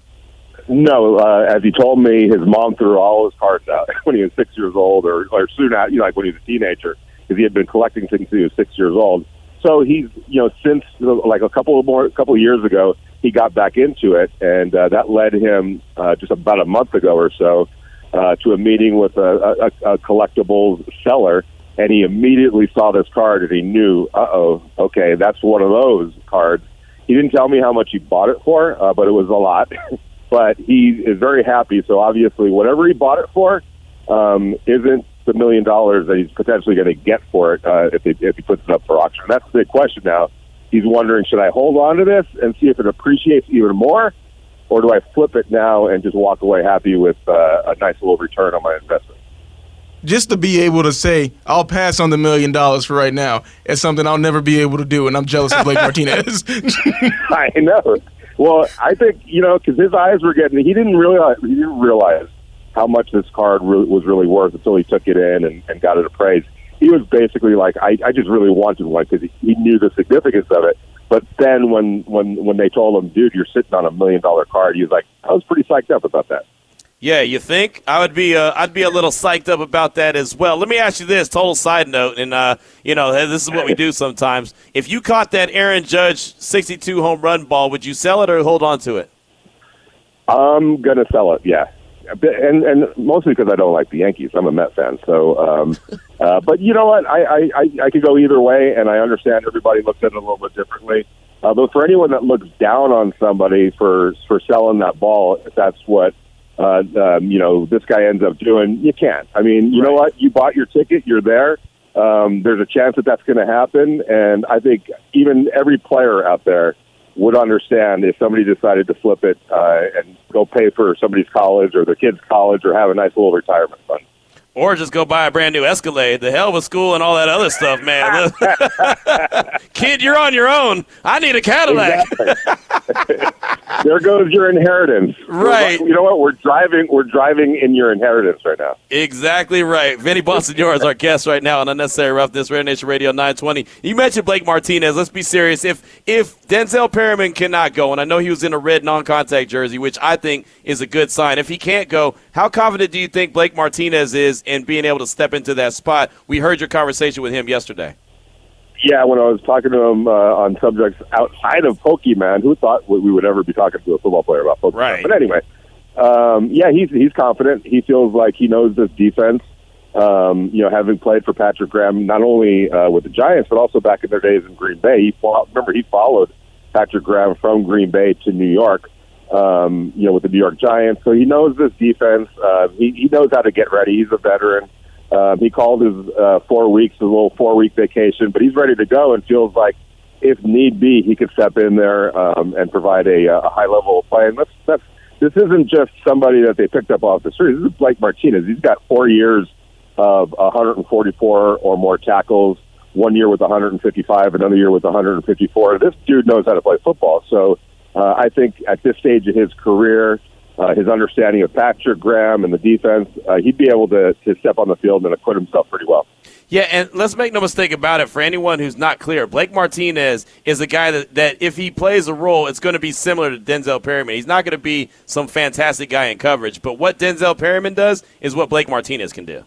No, uh, as he told me, his mom threw all his cards out when he was six years old, or, or soon out, you know, like when he was a teenager, because he had been collecting since he was six years old. So he's, you know, since like a couple of more, couple of years ago, he got back into it, and uh, that led him uh, just about a month ago or so uh, to a meeting with a, a, a collectibles seller, and he immediately saw this card and he knew, uh oh, okay, that's one of those cards. He didn't tell me how much he bought it for, uh, but it was a lot. but he is very happy. So obviously, whatever he bought it for um, isn't the million dollars that he's potentially going to get for it uh, if, he, if he puts it up for auction. That's the big question now. He's wondering, should I hold on to this and see if it appreciates even more, or do I flip it now and just walk away happy with uh, a nice little return on my investment? just to be able to say I'll pass on the million dollars for right now is something I'll never be able to do, and I'm jealous of Blake Martinez. I know. Well, I think you know because his eyes were getting. He didn't realize. He didn't realize how much this card re- was really worth until he took it in and, and got it appraised. He was basically like, I, I just really wanted one because he, he knew the significance of it. But then when when when they told him, dude, you're sitting on a million dollar card, he was like, I was pretty psyched up about that. Yeah, you think? I would be uh, I'd be a little psyched up about that as well. Let me ask you this, total side note, and uh, you know this is what we do sometimes. If you caught that Aaron Judge 62 home run ball, would you sell it or hold on to it? I'm gonna sell it. Yeah, and and mostly because I don't like the Yankees. I'm a Met fan, so. Um, uh, but you know what? I, I I could go either way, and I understand everybody looks at it a little bit differently. Uh, but for anyone that looks down on somebody for for selling that ball, if that's what uh, um, you know this guy ends up doing, you can't. I mean, you right. know what? You bought your ticket. You're there. Um, there's a chance that that's going to happen, and I think even every player out there would understand if somebody decided to flip it uh, and go pay for somebody's college or their kid's college or have a nice little retirement fund. Or just go buy a brand new Escalade. The hell with school and all that other stuff, man. Kid, you're on your own. I need a Cadillac. Exactly. there goes your inheritance. Right. You know what? We're driving. We're driving in your inheritance right now. Exactly right. Vinny Bonsignore is our guest right now on Unnecessary Roughness, Raider Nation Radio 920. You mentioned Blake Martinez. Let's be serious. If if Denzel Perryman cannot go, and I know he was in a red non-contact jersey, which I think is a good sign. If he can't go, how confident do you think Blake Martinez is in being able to step into that spot? We heard your conversation with him yesterday. Yeah, when I was talking to him uh, on subjects outside of Pokemon, who thought we would ever be talking to a football player about Pokemon? Right. But anyway, um, yeah, he's he's confident. He feels like he knows this defense. Um, you know, having played for Patrick Graham, not only uh, with the Giants, but also back in their days in Green Bay. He fought, remember he followed Patrick Graham from Green Bay to New York. Um, you know, with the New York Giants, so he knows this defense. Uh, he, he knows how to get ready. He's a veteran. Um, he called his uh, four weeks, his little four week vacation, but he's ready to go and feels like if need be, he could step in there um, and provide a, a high level of play. And that's, that's, this isn't just somebody that they picked up off the street. This is Blake Martinez. He's got four years of 144 or more tackles, one year with 155, another year with 154. This dude knows how to play football. So uh, I think at this stage of his career, uh, his understanding of Patrick Graham and the defense, uh, he'd be able to, to step on the field and acquit himself pretty well. Yeah, and let's make no mistake about it. For anyone who's not clear, Blake Martinez is a guy that, that if he plays a role, it's going to be similar to Denzel Perryman. He's not going to be some fantastic guy in coverage, but what Denzel Perryman does is what Blake Martinez can do.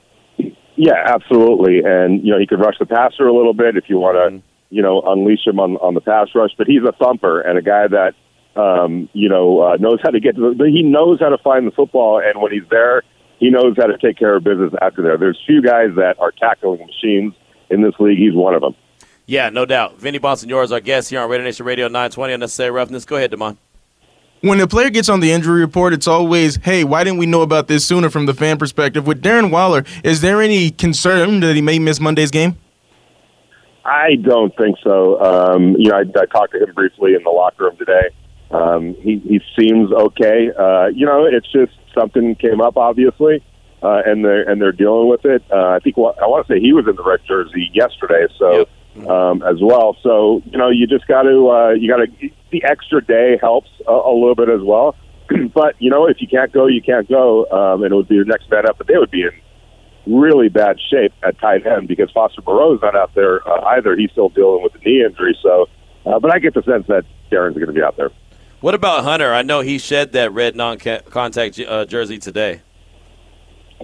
Yeah, absolutely. And, you know, he could rush the passer a little bit if you want to, mm-hmm. you know, unleash him on, on the pass rush. But he's a thumper and a guy that, um, you know, uh, knows how to get to the, he knows how to find the football. And when he's there, he knows how to take care of business after there. There's few guys that are tackling machines in this league. He's one of them. Yeah, no doubt. Vinny Bonsignore is our guest here on Raider Nation Radio 920 on Unnecessary Roughness. Go ahead, Demond when a player gets on the injury report, it's always, hey, why didn't we know about this sooner from the fan perspective? With Darren Waller, is there any concern that he may miss Monday's game? I don't think so. Um, you know, I, I talked to him briefly in the locker room today. Um, he, he seems okay. Uh, you know, it's just something came up, obviously, uh, and they're and they're dealing with it. Uh, I think well, I want to say he was in the red jersey yesterday, so yep. um, as well. So you know, you just got to uh, you got to the extra day helps a, a little bit as well. but you know, if you can't go, you can't go, um, and it would be your next man up. But they would be in really bad shape at tight end because Foster Moreau's not out there uh, either. He's still dealing with the knee injury. So, uh, but I get the sense that Darren's going to be out there. What about Hunter? I know he shed that red non-contact uh, jersey today.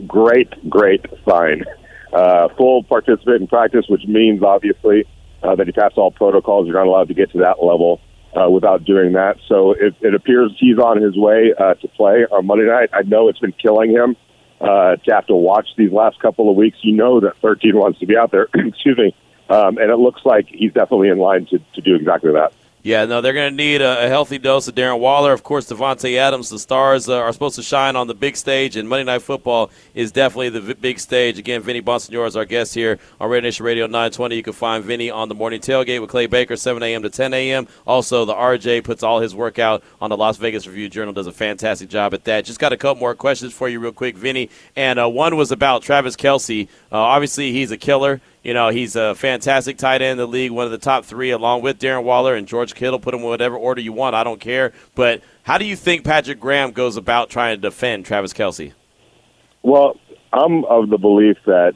Great, great sign. Uh, full participant in practice, which means obviously uh, that he passed all protocols. You're not allowed to get to that level uh, without doing that. So it, it appears he's on his way uh, to play on Monday night. I know it's been killing him uh, to have to watch these last couple of weeks. You know that 13 wants to be out there. Excuse me. Um, and it looks like he's definitely in line to, to do exactly that. Yeah, no, they're going to need a, a, healthy dose of Darren Waller. Of course, Davante Adams. The stars uh, are supposed to shine on the big stage, and Monday Night Football is definitely the v- big stage. Again, Vinny Bonsignore is our guest here on Raider Nation Radio 920. You can find Vinny on the morning tailgate with Clay Baker, 7 a.m. to 10 a.m. Also, the RJ puts all his work out on the Las Vegas Review Journal. Does a fantastic job at that. Just got a couple more questions for you, real quick, Vinny. And uh, one was about Travis Kelce. Uh, obviously, he's a killer. You know, he's a fantastic tight end in the league, one of the top three, along with Darren Waller and George Kittle. Put him in whatever order you want. I don't care. But how do you think Patrick Graham goes about trying to defend Travis Kelce? Well, I'm of the belief that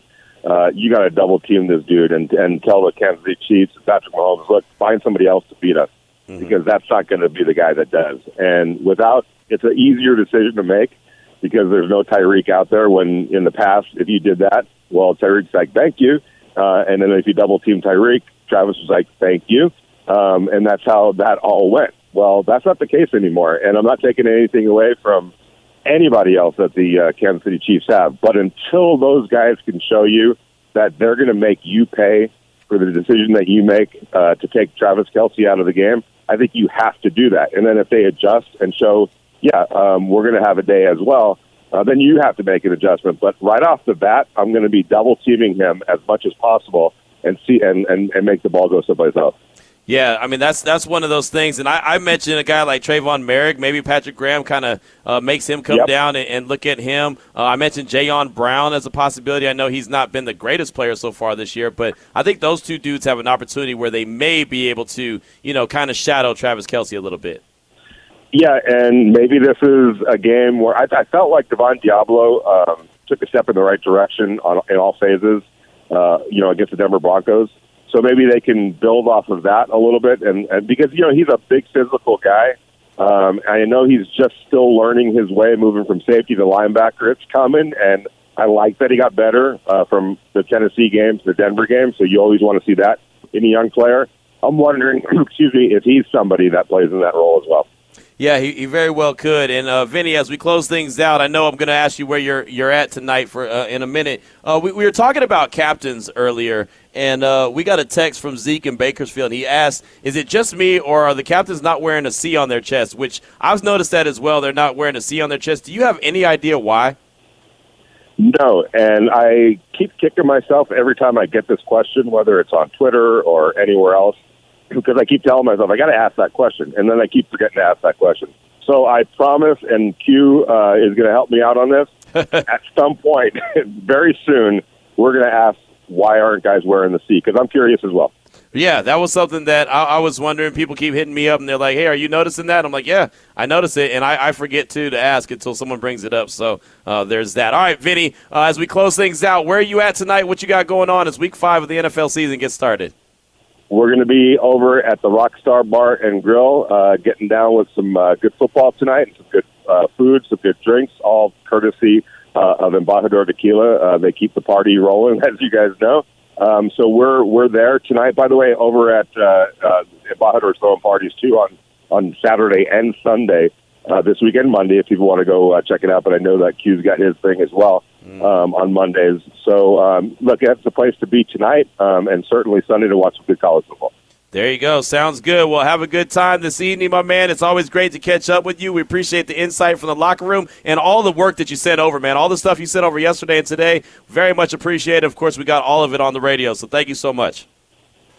uh, you got to double team this dude and and tell the Kansas City Chiefs, Patrick Mahomes, look, find somebody else to beat us mm-hmm. because that's not going to be the guy that does. And without, it's an easier decision to make because there's no Tyreek out there. When in the past, if you did that, well, Tyreek's like, thank you uh, and then if you double team Tyreek, Travis was like, thank you. Um, and that's how that all went. Well, that's not the case anymore. And I'm not taking anything away from anybody else that the uh, Kansas City Chiefs have. But until those guys can show you that they're going to make you pay for the decision that you make uh, to take Travis Kelce out of the game, I think you have to do that. And then if they adjust and show, yeah, um, we're going to have a day as well, uh, then you have to make an adjustment. But right off the bat, I'm going to be double teaming him as much as possible and see and, and, and make the ball go someplace else. Yeah, I mean that's that's one of those things, and I, I mentioned a guy like Tre'von Moehrig. Maybe Patrick Graham kind of uh, makes him come yep. down and, and, look at him. Uh, I mentioned Jayon Brown as a possibility. I know he's not been the greatest player so far this year, but I think those two dudes have an opportunity where they may be able to, you know, kind of shadow Travis Kelce a little bit. Yeah, and maybe this is a game where I, I felt like Divine Deablo um, took a step in the right direction on, in all phases, uh, you know, against the Denver Broncos. So maybe they can build off of that a little bit, and, and because you know he's a big physical guy. Um, I know he's just still learning his way, moving from safety to linebacker. It's coming, and I like that he got better uh, from the Tennessee game to the Denver game. So you always want to see that in a young player. I'm wondering, excuse me, if he's somebody that plays in that role as well. Yeah, he, he very well could. And uh, Vinny, as we close things out, I know I'm going to ask you where you're you're at tonight for uh, in a minute. Uh, we, we, were talking about captains earlier, and uh, we got a text from Zeke in Bakersfield. He asked, "Is it just me, or are the captains not wearing a C on their chest?" Which I've noticed that as well. They're not wearing a C on their chest. Do you have any idea why? No, and I keep kicking myself every time I get this question, whether it's on Twitter or anywhere else because I keep telling myself I got to ask that question, and then I keep forgetting to ask that question. So I promise, and Q uh, is going to help me out on this. At some point, very soon, we're going to ask why aren't guys wearing the C? Because I'm curious as well. Yeah, that was something that I, I, was wondering. People keep hitting me up, and they're like, "Hey, are you noticing that?" I'm like, "Yeah, I notice it," and I, I forget too to ask until someone brings it up. So uh, there's that. All right, Vinny, uh, as we close things out, where are you at tonight? What you got going on as Week Five of the NFL season gets started? We're going to be over at the Rockstar Bar and Grill, uh, getting down with some uh, good football tonight, and some good uh, food, some good drinks, all courtesy uh, of Embajador Tequila. Uh, they keep the party rolling, as you guys know. Um, so we're we're there tonight. By the way, over at uh, uh, Embajador's throwing parties too on on Saturday and Sunday uh, this weekend, Monday. If people want to go uh, check it out, but I know that Q's got his thing as well mm. um, on Mondays. So um, look, that's the place to be tonight, um, and certainly Sunday to watch some good college football. There you go. Sounds good. Well, have a good time this evening, my man. It's always great to catch up with you. We appreciate the insight from the locker room and all the work that you sent over, man. All the stuff you sent over yesterday and today, very much appreciated. Of course, we got all of it on the radio, so thank you so much.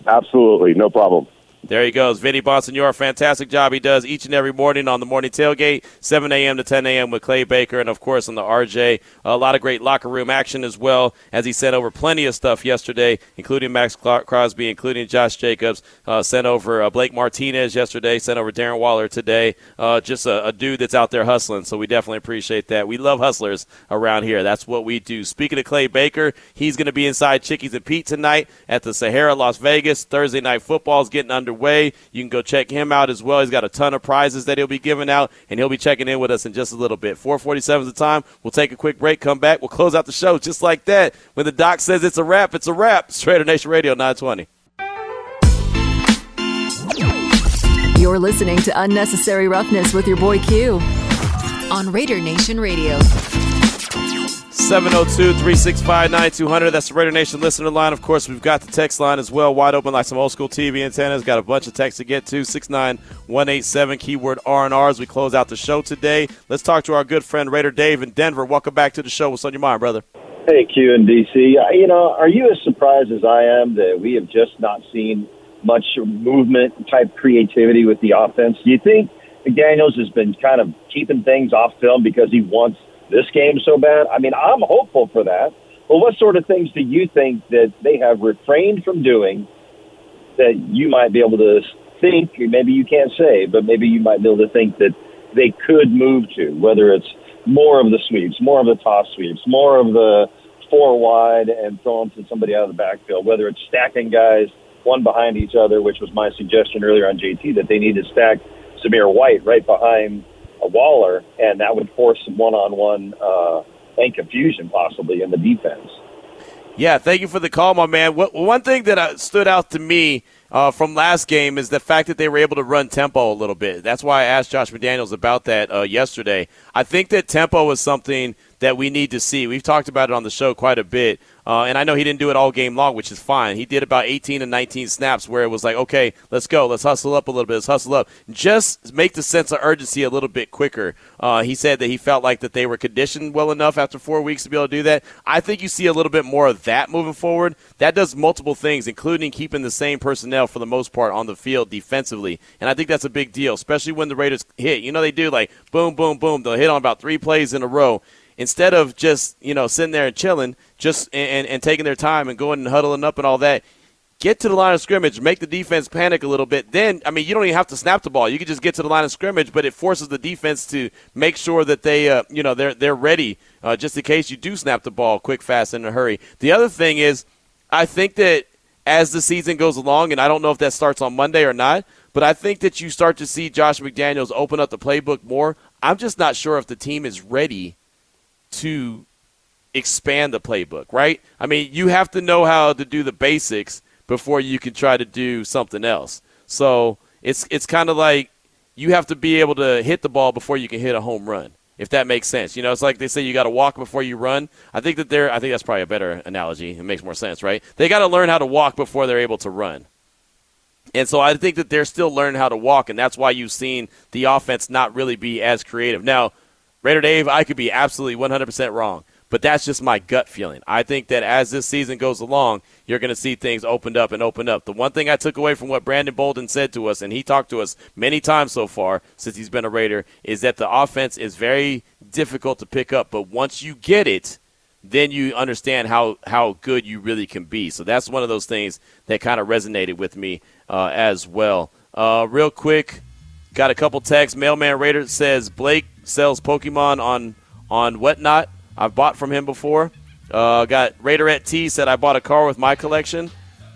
Absolutely. No problem. There he goes. Vinny Bonsignore, fantastic job he does each and every morning on the morning tailgate, 7 a.m. to 10 a.m. with Clay Baker, and of course on the RJ. A lot of great locker room action as well, as he sent over plenty of stuff yesterday, including Maxx Crosby, including Josh Jacobs, uh, sent over uh, Blake Martinez yesterday, sent over Darren Waller today. Uh, just a, a, dude that's out there hustling, so we definitely appreciate that. We love hustlers around here. That's what we do. Speaking of Clay Baker, he's going to be inside Chickies and Pete tonight at the Sahara Las Vegas. Thursday night football is getting under underway. You can go check him out as well. He's got a ton of prizes that he'll be giving out, and he'll be checking in with us in just a little bit. 447 is the time. We'll take a quick break, come back. We'll close out the show just like that. When the doc says it's a wrap, it's a wrap. Straighter Nation Radio 920. You're listening to Unnecessary Roughness with your boy Q on Raider Nation Radio. 702 365 9200. That's the Raider Nation listener line. Of course, we've got the text line as well, wide open like some old school TV antennas. Got a bunch of texts to get to. 69187, keyword R&R as we close out the show today. Let's talk to our good friend Raider Dave in Denver. Welcome back to the show. What's on your mind, brother? Hey, Q and DC. Uh, you know, are you as surprised as I am that we have just not seen much movement type creativity with the offense? Do you think McDaniels has been kind of keeping things off film because he wants this game so bad? I mean, I'm hopeful for that. But what sort of things do you think that they have refrained from doing that you might be able to think, maybe you can't say, but maybe you might be able to think that they could move to, whether it's more of the sweeps, more of the toss sweeps, more of the four wide and throwing to somebody out of the backfield, whether it's stacking guys one behind each other, which was my suggestion earlier on JT that they need to stack Zamir White right behind a Waller, and that would force some one-on-one uh, and confusion possibly in the defense. Yeah, thank you for the call, my man. One thing that uh, stood out to me uh, from last game is the fact that they were able to run tempo a little bit. That's why I asked Josh McDaniels about that uh, yesterday. I think that tempo is something that we need to see. We've talked about it on the show quite a bit. Uh, and I know he didn't do it all game long, which is fine. He did about 18 and 19 snaps where it was like, okay, let's go. Let's hustle up a little bit. Let's hustle up. Just make the sense of urgency a little bit quicker. Uh, he said that he felt like that they were conditioned well enough after four weeks to be able to do that. I think you see a little bit more of that moving forward. That does multiple things, including keeping the same personnel for the most part on the field defensively. And I think that's a big deal, especially when the Raiders hit. You know, they do like boom, boom, boom. They'll hit on about three plays in a row instead of just you know sitting there and chilling, just and, and taking their time and going and huddling up and all that. Get to the line of scrimmage, make the defense panic a little bit. Then, I mean, you don't even have to snap the ball. You can just get to the line of scrimmage, but it forces the defense to make sure that they, uh, you know, they're they're ready uh, just in case you do snap the ball quick, fast, in a hurry. The other thing is, I think that as the season goes along, and I don't know if that starts on Monday or not, but I think that you start to see Josh McDaniels open up the playbook more. I'm just not sure if the team is ready to expand the playbook, right? I mean, you have to know how to do the basics before you can try to do something else. So it's it's kind of like you have to be able to hit the ball before you can hit a home run. If that makes sense, you know, it's like they say you got to walk before you run. I think that they're. I think that's probably a better analogy. It makes more sense, right? They got to learn how to walk before they're able to run. And so I think that they're still learning how to walk, and that's why you've seen the offense not really be as creative. Now, Raider Dave, I could be absolutely 100% wrong, but that's just my gut feeling. I think that as this season goes along, you're going to see things opened up and open up. The one thing I took away from what Brandon Bolden said to us, and he talked to us many times so far since he's been a Raider, is that the offense is very difficult to pick up, but once you get it, then you understand how, how good you really can be. So that's one of those things that kind of resonated with me uh, as well. Uh, real quick, got a couple texts. Mailman Raider says Blake sells Pokemon on on whatnot. I've bought from him before. Uh, got Raider at T said I bought a car with my collection.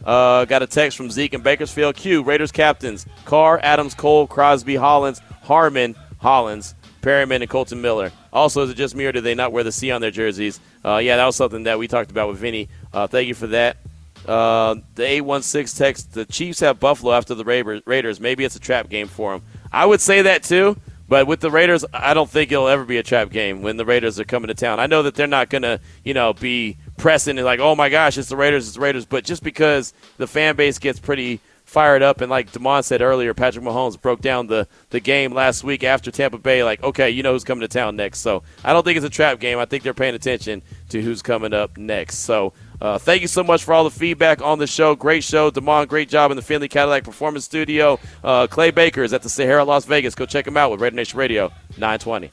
Uh, got a text from Zeke in Bakersfield. Q Raiders captains: Carr, Adams, Cole, Crosby, Hollins, Harmon, Hollins, Perryman, and Kolton Miller. Also, is it just me or do they not wear the C on their jerseys? Uh, yeah, that was something that we talked about with Vinny. Uh, thank you for that. Uh, the 816 text: The Chiefs have Buffalo after the Raiders. Maybe it's a trap game for them. I would say that too. But with the Raiders, I don't think it'll ever be a trap game when the Raiders are coming to town. I know that they're not going to, you know, be pressing and like, oh my gosh, it's the Raiders, it's the Raiders. But just because the fan base gets pretty fired up, and like Demond said earlier, Patrick Mahomes broke down the, the game last week after Tampa Bay, like, okay, you know who's coming to town next. So I don't think it's a trap game. I think they're paying attention to who's coming up next. So uh, thank you so much for all the feedback on the show. Great show. Demond, great job in the Findlay Cadillac Performance Studio. Uh, Clay Baker is at the Sahara Las Vegas. Go check him out with Raider Nation Radio 920.